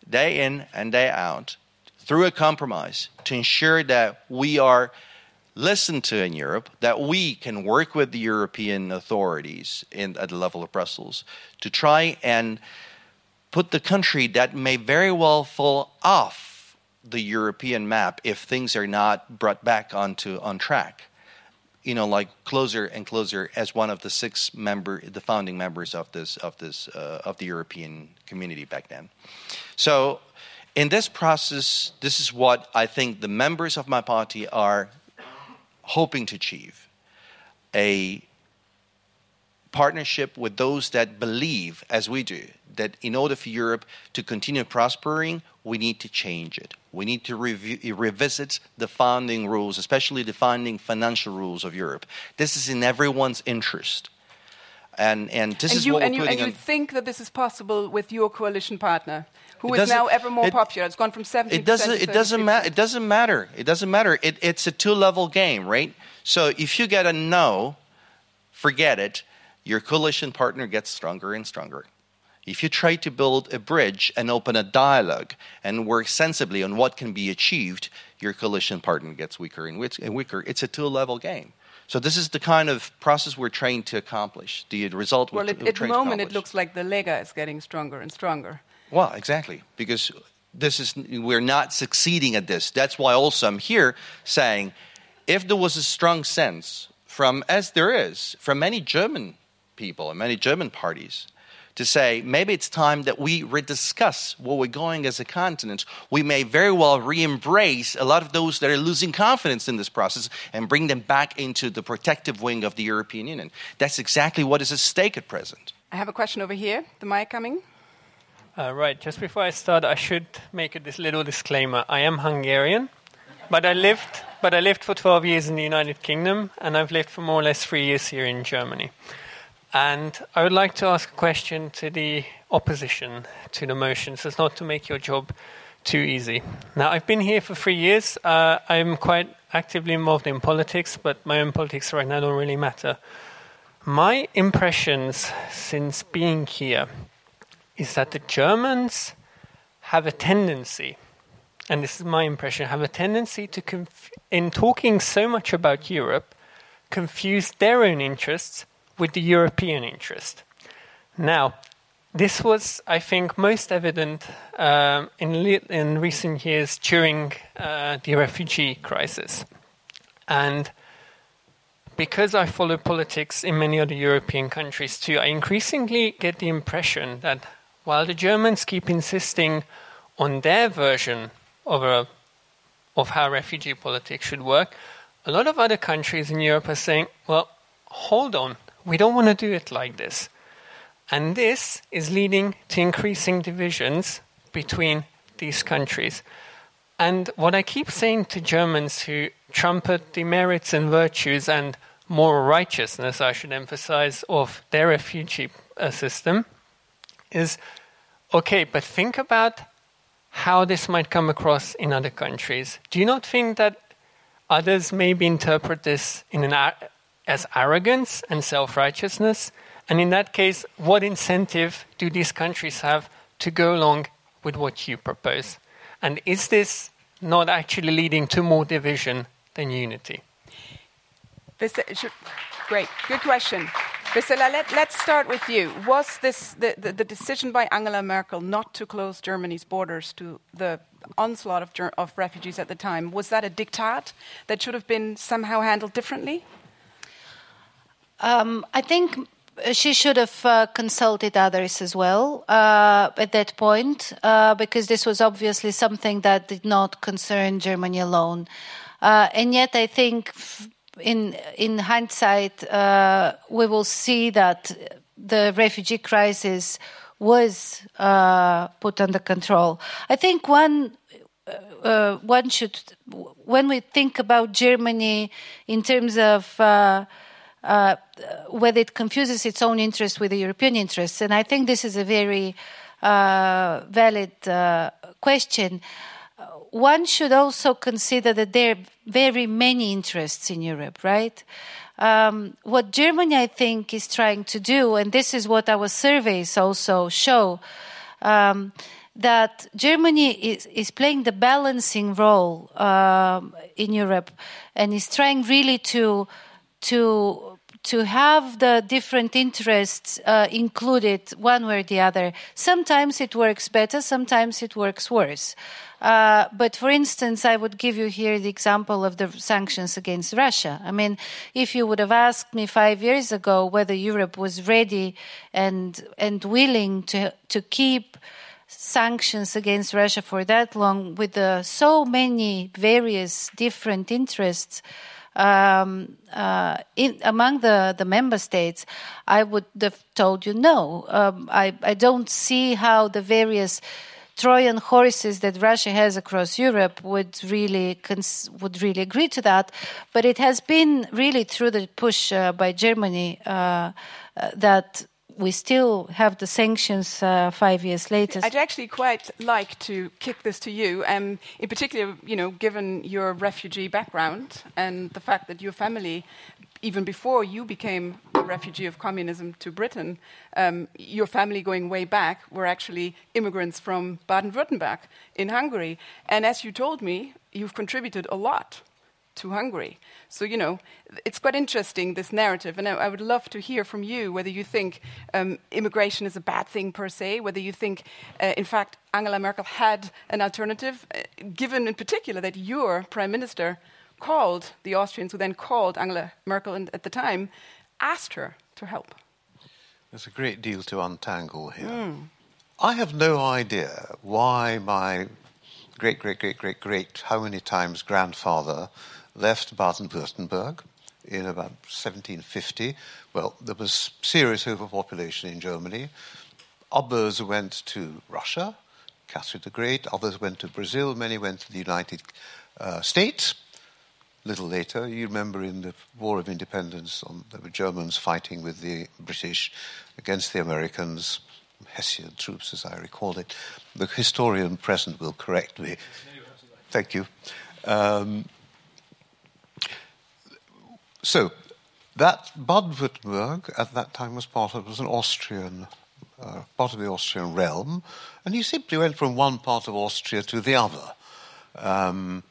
day in and day out through a compromise to ensure that we are listened to in Europe, that we can work with the European authorities in, at the level of Brussels to try and put the country that may very well fall off the European map if things are not brought back onto on track. You know, like closer and closer as one of the six member, the founding members of this of this uh, of the European community back then. So in this process, this is what I think the members of my party are hoping to achieve a partnership with those that believe, as we do, that in order for Europe to continue prospering, we need to change it. We need to review, uh, revisit the founding rules, especially the founding financial rules of Europe. This is in everyone's interest. And, and this and is you, what and we're you, putting and you think that this is possible with your coalition partner, who is now ever more it- popular. It's gone from 70 it doesn't it doesn't matter it doesn't matter it doesn't matter it, it's a two level game right so if you get a no forget it your coalition partner gets stronger and stronger if you try to build a bridge and open a dialogue and work sensibly on what can be achieved your coalition partner gets weaker and weaker it's a two level game so this is the kind of process we're trying to accomplish the result Well, at, at the moment, it looks like the Lega is getting stronger and stronger. Well, exactly, because this is we're not succeeding at this. That's why also I'm here saying, if there was a strong sense from, as there is, from many German people and many German parties, to say maybe it's time that we rediscuss where we're going as a continent. We may very well re-embrace a lot of those that are losing confidence in this process and bring them back into the protective wing of the European Union. That's exactly what is at stake at present. I have a question over here. The mic coming. Uh, right, just before I start, I should make a, this little disclaimer. I am Hungarian, but I lived, but I lived for 12 years in the United Kingdom, and I've lived for more or less three years here in Germany. And I would like to ask a question to the opposition to the motion, so as not to make your job too easy. Now, I've been here for three years. Uh, I'm quite actively involved in politics, but my own politics right now don't really matter. My impressions since being here is that the Germans have a tendency, and this is my impression, have a tendency to, conf- in talking so much about Europe, confuse their own interests with the European interest. Now, this was, I think, most evident um, in, in recent years during uh, the refugee crisis. And because I follow politics in many other European countries too, I increasingly get the impression that while the Germans keep insisting on their version of, a, of how refugee politics should work, a lot of other countries in Europe are saying, well, hold on, we don't want to do it like this. And this is leading to increasing divisions between these countries. And what I keep saying to Germans who trumpet the merits and virtues and moral righteousness, I should emphasize, of their refugee uh, system is okay, but think about how this might come across in other countries. Do you not think that others maybe interpret this in an, as arrogance and self righteousness? And in that case, what incentive do these countries have to go along with what you propose? And is this not actually leading to more division than unity? This, uh, should, great, good question. Priscilla, let, let's start with you. Was this the, the, the, decision by Angela Merkel not to close Germany's borders to the onslaught of, of refugees at the time, was that a diktat that should have been somehow handled differently? Um, I think she should have uh, consulted others as well uh, at that point, uh, because this was obviously something that did not concern Germany alone. Uh, and yet, I think in in hindsight, uh, we will see that the refugee crisis was uh, put under control. I think one one should, when we think about Germany in terms of uh, whether it confuses its own interests with the European interests, and I think this is a very uh, valid uh, question. One should also consider that there are very many interests in Europe, right? Um, what Germany, I think, is trying to do, and this is what our surveys also show. Um, that Germany is, is playing the balancing role um, in Europe and is trying really to to to have the different interests uh, included one way or the other. Sometimes it works better, sometimes it works worse. Uh, but for instance, I would give you here the example of the sanctions against Russia. I mean, if you would have asked me five years ago whether Europe was ready and and willing to to keep sanctions against Russia for that long with uh, so many various different interests um, uh, in, among the, the member states, I would have told you no. Um, I, I don't see how the various Trojan horses that Russia has across Europe would really cons- would really agree to that. But it has been really through the push uh, by Germany uh, uh, that we still have the sanctions uh, five years later. I'd actually quite like to kick this to you, um, in particular, you know, given your refugee background and the fact that your family, even before you became a refugee of communism to Britain, um, your family going way back were actually immigrants from Baden-Württemberg in Hungary, and as you told me, you've contributed a lot to Hungary. So, you know, it's quite interesting, this narrative. And I, I would love to hear from you whether you think um, immigration is a bad thing per se, whether you think, uh, in fact, Angela Merkel had an alternative, uh, given in particular that your prime minister called the Austrians, who then called Angela Merkel and at the time, asked her to help. There's a great deal to untangle here. Mm. I have no idea why my great, great, great, great, great, how many times grandfather left Baden-Württemberg in about 1750. Well, there was serious overpopulation in Germany. Others went to Russia, Catherine the Great. Others went to Brazil. Many went to the United uh, States. A little later, you remember in the War of Independence, on, there were Germans fighting with the British against the Americans, Hessian troops, as I recall it. The historian present will correct me. Thank you. Um, so, that Baden-Württemberg at that time was part of was an Austrian, uh, part of the Austrian realm, and he simply went from one part of Austria to the other. Um,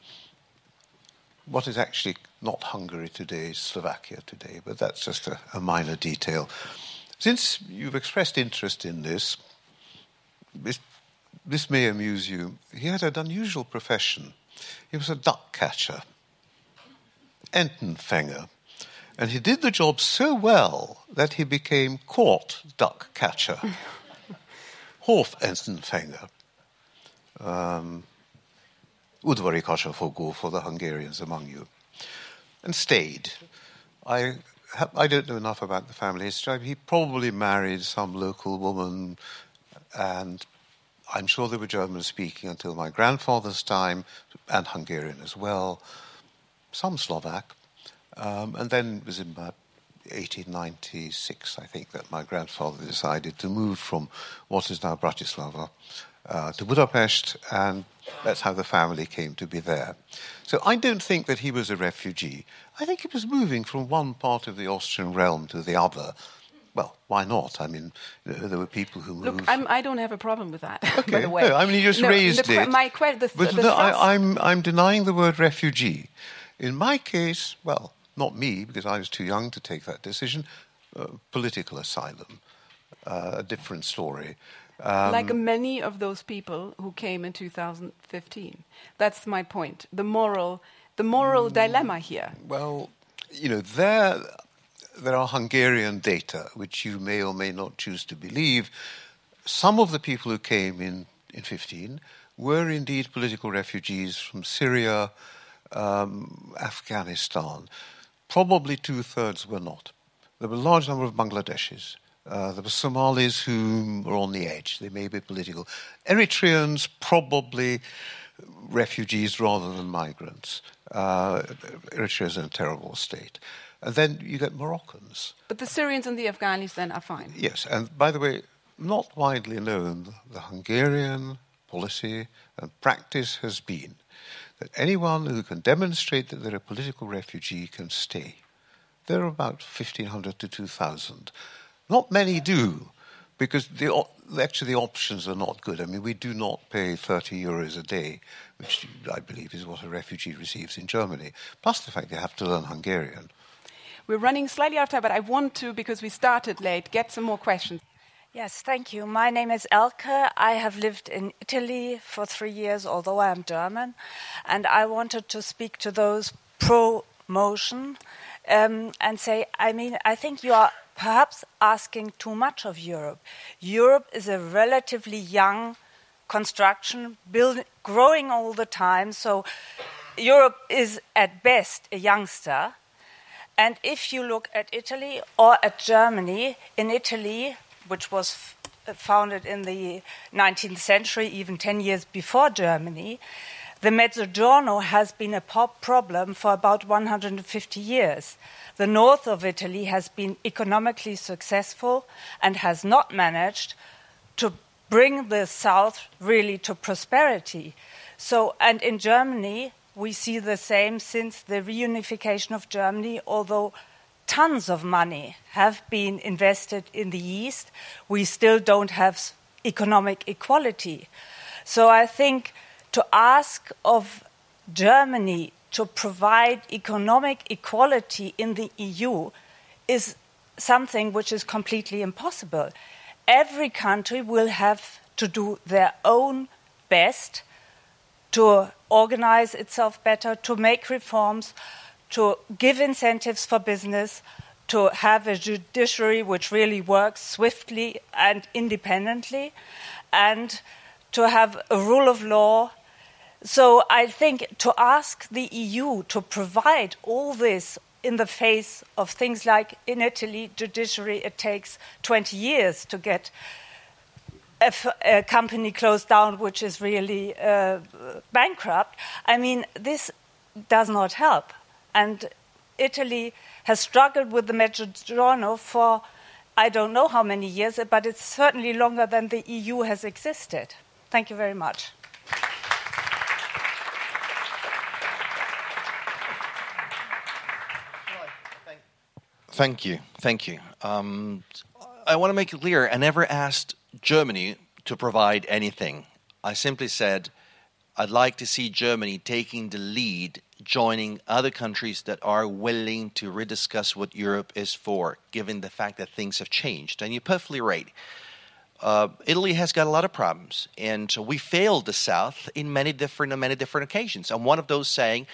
what is actually not Hungary today is Slovakia today, but that's just a, a minor detail. Since you've expressed interest in this, this, this may amuse you. He had an unusual profession. He was a duck catcher, Entenfänger. And he did the job so well that he became court duck catcher, Hofentenfänger. Um, Udvarikasha for the Hungarians among you. And stayed. I, I don't know enough about the family history. He probably married some local woman, and I'm sure they were German speaking until my grandfather's time, and Hungarian as well, some Slovak. Um, and then it was in about 1896, I think, that my grandfather decided to move from what is now Bratislava uh, to Budapest, and that's how the family came to be there. So I don't think that he was a refugee. I think he was moving from one part of the Austrian realm to the other. Well, why not? I mean, you know, there were people who moved. Look, I'm, I do not have a problem with that. Okay, by the way. no, I mean you just no, raised the, it. My, the, but the no, I, I'm I'm denying the word refugee. In my case, well, not me, because I was too young to take that decision, uh, political asylum, uh, a different story. Um, like many of those people who came in 2015. That's my point. The moral, the moral mm, dilemma here. Well, you know, there, there are Hungarian data, which you may or may not choose to believe. Some of the people who came in, in 15 were indeed political refugees from Syria, um, Afghanistan. Probably two thirds were not. There were a large number of Bangladeshis. Uh, there were Somalis who were on the edge. They may be political. Eritreans, probably refugees rather than migrants. Uh, Eritrea is in a terrible state. And then you get Moroccans. But the Syrians and the Afghanis then are fine. Yes, and by the way, not widely known, the Hungarian policy and practice has been that anyone who can demonstrate that they're a political refugee can stay. There are about 1,500 to 2,000. Not many do, because the, actually the options are not good. I mean, we do not pay 30 euros a day, which I believe is what a refugee receives in Germany, plus the fact they have to learn Hungarian. We're running slightly out of time, but I want to, because we started late, get some more questions. Yes, thank you. My name is Elke. I have lived in Italy for three years, although I am German, and I wanted to speak to those pro motion um, and say, I mean, I think you are perhaps asking too much of Europe. Europe is a relatively young construction, build, growing all the time, so Europe is at best a youngster. And if you look at Italy or at Germany, in Italy, which was uh, founded in the 19th century, even 10 years before Germany, the Mezzogiorno has been a problem for about 150 years. The north of Italy has been economically successful and has not managed to bring the south really to prosperity. So, and in Germany, we see the same since the reunification of Germany, although tons of money have been invested in the East, we still don't have economic equality. So I think to ask of Germany to provide economic equality in the EU is something which is completely impossible. Every country will have to do their own best to organize itself better, to make reforms, to give incentives for business, to have a judiciary which really works swiftly and independently, and to have a rule of law. So I think to ask the EU to provide all this in the face of things like in Italy, judiciary, it takes 20 years to get a company closed down which is really uh, bankrupt. I mean, this does not help. And Italy has struggled with the Mezzogiorno for I don't know how many years, but it's certainly longer than the EU has existed. Thank you very much. Thank you. Thank you. Um, I want to make it clear I never asked Germany to provide anything. I simply said I'd like to see Germany taking the lead, joining other countries that are willing to rediscuss what Europe is for, given the fact that things have changed. And you're perfectly right. Uh, Italy has got a lot of problems, and we failed the South in many different on many different occasions. And one of those saying,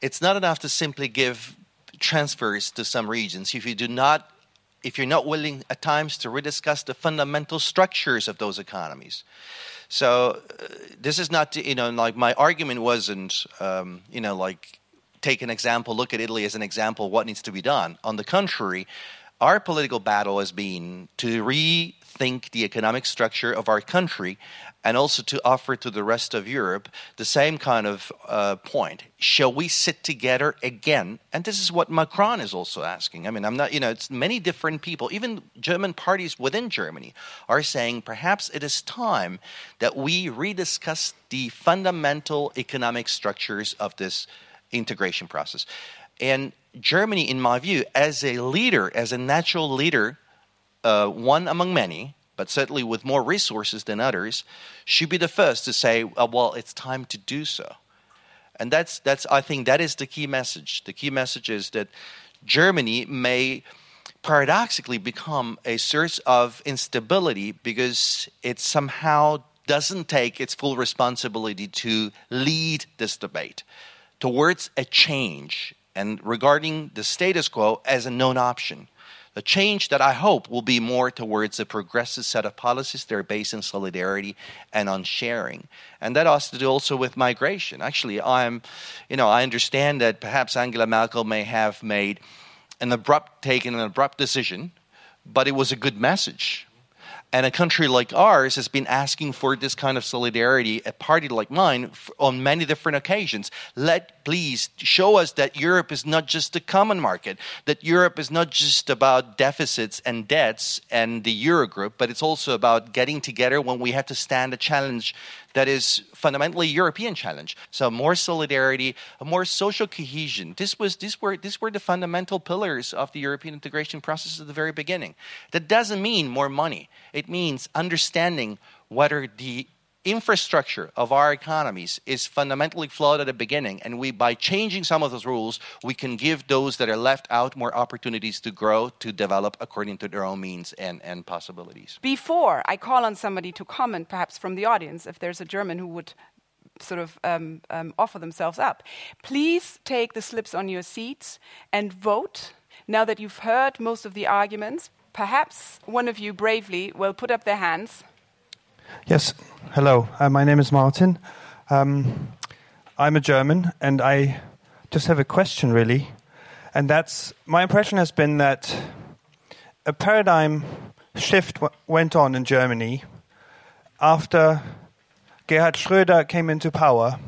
it's not enough to simply give transfers to some regions if you do not if you're not willing at times to rediscuss the fundamental structures of those economies. So uh, this is not, you know, like my argument wasn't, um, you know, like take an example, look at Italy as an example, what needs to be done. On the contrary, our political battle has been to rethink the economic structure of our country and also to offer to the rest of Europe the same kind of uh, point. Shall we sit together again? And this is what Macron is also asking. I mean, I'm not, you know, it's many different people, even German parties within Germany, are saying perhaps it is time that we rediscuss the fundamental economic structures of this integration process. And Germany, in my view, as a leader, as a natural leader, uh, one among many, but certainly with more resources than others, should be the first to say, oh, well, it's time to do so. And that's, that's, I think that is the key message. The key message is that Germany may paradoxically become a source of instability because it somehow doesn't take its full responsibility to lead this debate towards a change and regarding the status quo as a known option a change that I hope will be more towards a progressive set of policies that are based on solidarity and on sharing. And that has to do also with migration. Actually, I'm, you know, I understand that perhaps Angela Merkel may have made an abrupt, taken an abrupt decision, but it was a good message. And a country like ours has been asking for this kind of solidarity, a party like mine, on many different occasions. Let please show us that Europe is not just a common market, that Europe is not just about deficits and debts and the Eurogroup, but it's also about getting together when we have to stand a challenge that is fundamentally European challenge. So more solidarity, more social cohesion. This was these were these were the fundamental pillars of the European integration process at the very beginning. That doesn't mean more money. It means understanding whether the infrastructure of our economies is fundamentally flawed at the beginning and we by changing some of those rules we can give those that are left out more opportunities to grow to develop according to their own means and, and possibilities. Before i call on somebody to comment perhaps from the audience if there's a german who would sort of um, um, offer themselves up. Please take the slips on your seats and vote. Now that you've heard most of the arguments perhaps one of you bravely will put up their hands Yes, hello. Uh, my name is Martin. Um, I'm a German, and I just have a question, really. And that's my impression has been that a paradigm shift w- went on in Germany after Gerhard Schröder came into power,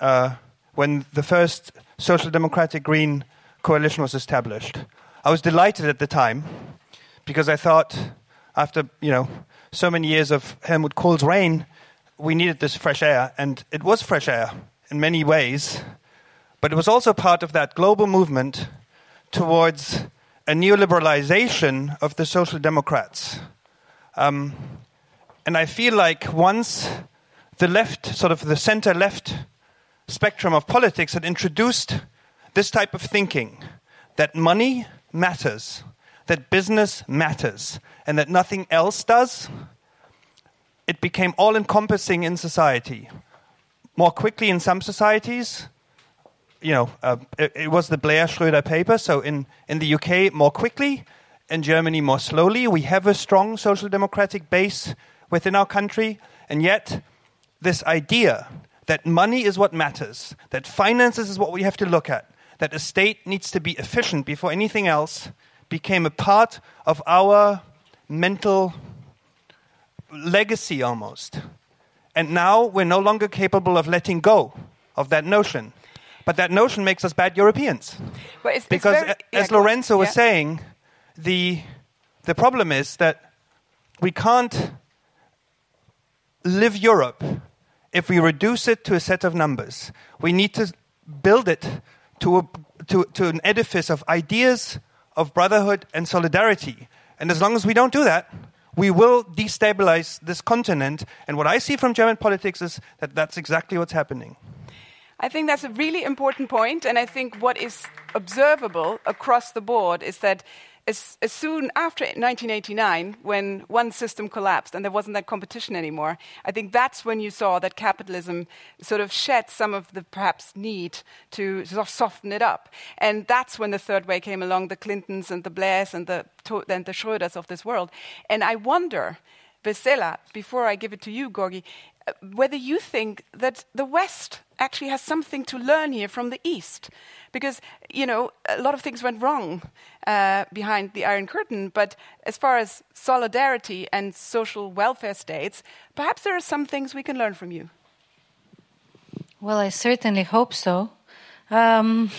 uh, when the first Social Democratic Green coalition was established. I was delighted at the time because I thought, after you know so many years of Helmut Kohl's reign, we needed this fresh air, and it was fresh air in many ways. But it was also part of that global movement towards a neoliberalization of the Social Democrats. Um, and I feel like once the left, sort of the center left spectrum of politics, had introduced this type of thinking that money matters, that business matters, and that nothing else does, it became all encompassing in society. More quickly in some societies, you know, uh, it, it, was the Blair Schröder paper. So in, in the UK, more quickly, in Germany, more slowly. We have a strong social democratic base within our country, and yet this idea that money is what matters, that finances is what we have to look at, that a state needs to be efficient before anything else, became a part of our mental legacy almost. And now we're no longer capable of letting go of that notion. But that notion makes us bad Europeans. It's, because, it's very, yeah, as Lorenzo was yeah. saying, the, the problem is that we can't live Europe if we reduce it to a set of numbers. We need to build it to, a, to, to an edifice of ideas, of brotherhood, and solidarity. And as long as we don't do that, we will destabilize this continent. And what I see from German politics is that that's exactly what's happening. I think that's a really important point, and I think what is observable across the board is that as, as, soon after 1989, when one system collapsed and there wasn't that competition anymore, I think that's when you saw that capitalism sort of shed some of the perhaps need to soften it up. And that's when the third way came along, the Clintons and the Blairs and the, and the Schröders of this world. And I wonder, Vesela, before I give it to you, Gorgi, uh, whether you think that the West actually has something to learn here from the East. Because, you know, a lot of things went wrong uh, behind the Iron Curtain, but as far as solidarity and social welfare states, perhaps there are some things we can learn from you. Well, I certainly hope so. Um,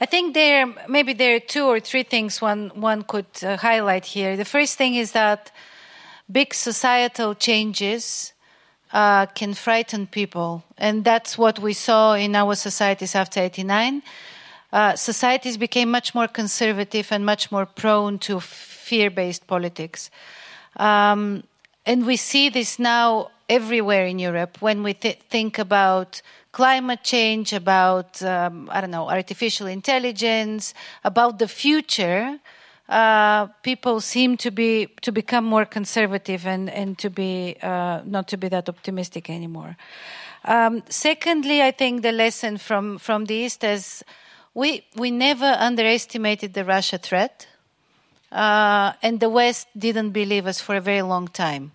I think there maybe there are two or three things one one could uh, highlight here. The first thing is that big societal changes uh, can frighten people. And that's what we saw in our societies after 89. Uh, societies became much more conservative and much more prone to fear based politics. Um, and we see this now everywhere in Europe when we th- think about climate change, about, um, I don't know, artificial intelligence, about the future uh, people seem to be to become more conservative and and to be uh, not to be that optimistic anymore. Um, secondly, I think the lesson from from the East is we we never underestimated the Russia threat, uh, and the West didn't believe us for a very long time,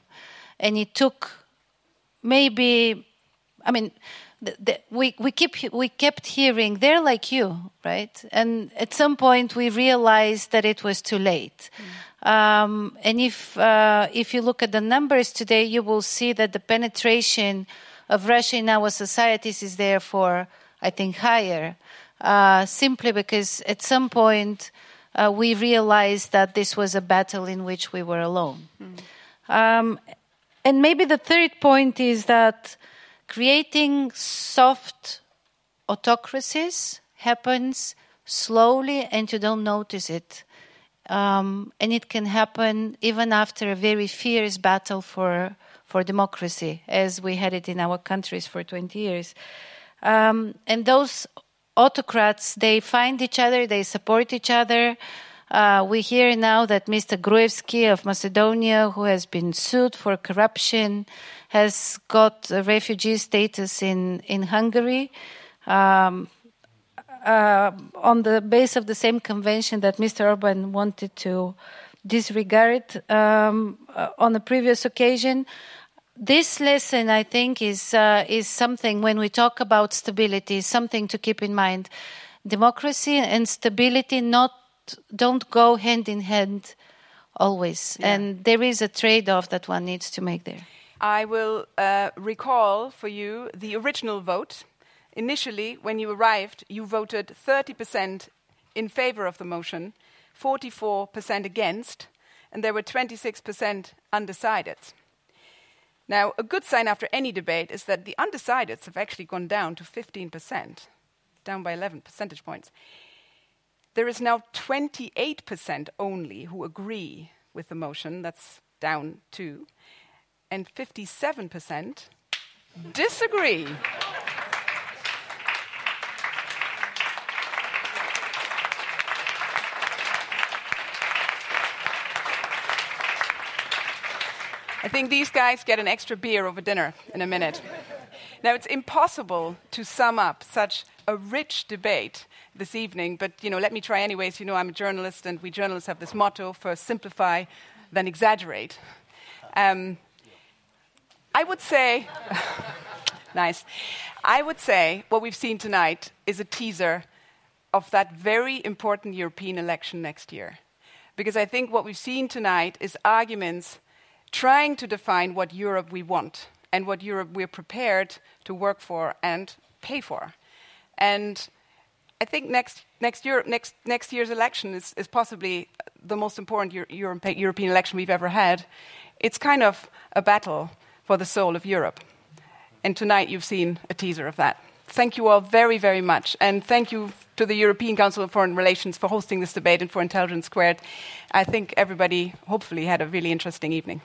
and it took maybe, I mean the, we we keep we kept hearing they're like you, right? And at some point we realized that it was too late. Mm. Um, and if uh, if you look at the numbers today, you will see that the penetration of Russia in our societies is therefore, I think, higher. Uh, simply because at some point uh, we realized that this was a battle in which we were alone. Mm. Um, and maybe the third point is that creating soft autocracies happens slowly and you don't notice it. Um, and it can happen even after a very fierce battle for, for democracy, as we had it in our countries for 20 years. Um, and those autocrats, they find each other, they support each other. Uh, we hear now that Mr. Gruevski of Macedonia, who has been sued for corruption, has got refugee status in, in Hungary. Um, uh, on the base of the same convention that Mr. Orban wanted to disregard um, uh, on a previous occasion. This lesson, I think, is uh, is something when we talk about stability, something to keep in mind. Democracy and stability not don't go hand in hand always. Yeah. And there is a trade off that one needs to make there. I will uh, recall for you the original vote. Initially, when you arrived, you voted 30% in favor of the motion, 44% against, and there were 26% undecided. Now, a good sign after any debate is that the undecideds have actually gone down to 15%, down by 11 percentage points. There is now 28% only who agree with the motion, that's down two, and 57% disagree. I think these guys get an extra beer over dinner in a minute. Now, it's impossible to sum up such a rich debate this evening, but you know, let me try anyways. You know, I'm a journalist, and we journalists have this motto: first simplify, then exaggerate. Um, I would say, nice. I would say what we've seen tonight is a teaser of that very important European election next year. Because I think what we've seen tonight is arguments trying to define what Europe we want and what Europe we're prepared to work for and pay for. And I think next, next, Europe, next, next year's election is, is possibly the most important Euro- Europe, European election we've ever had. It's kind of a battle for the soul of Europe. And tonight you've seen a teaser of that. Thank you all very, very much. And thank you to the European Council of Foreign Relations for hosting this debate and for Intelligence Squared. I think everybody hopefully had a really interesting evening.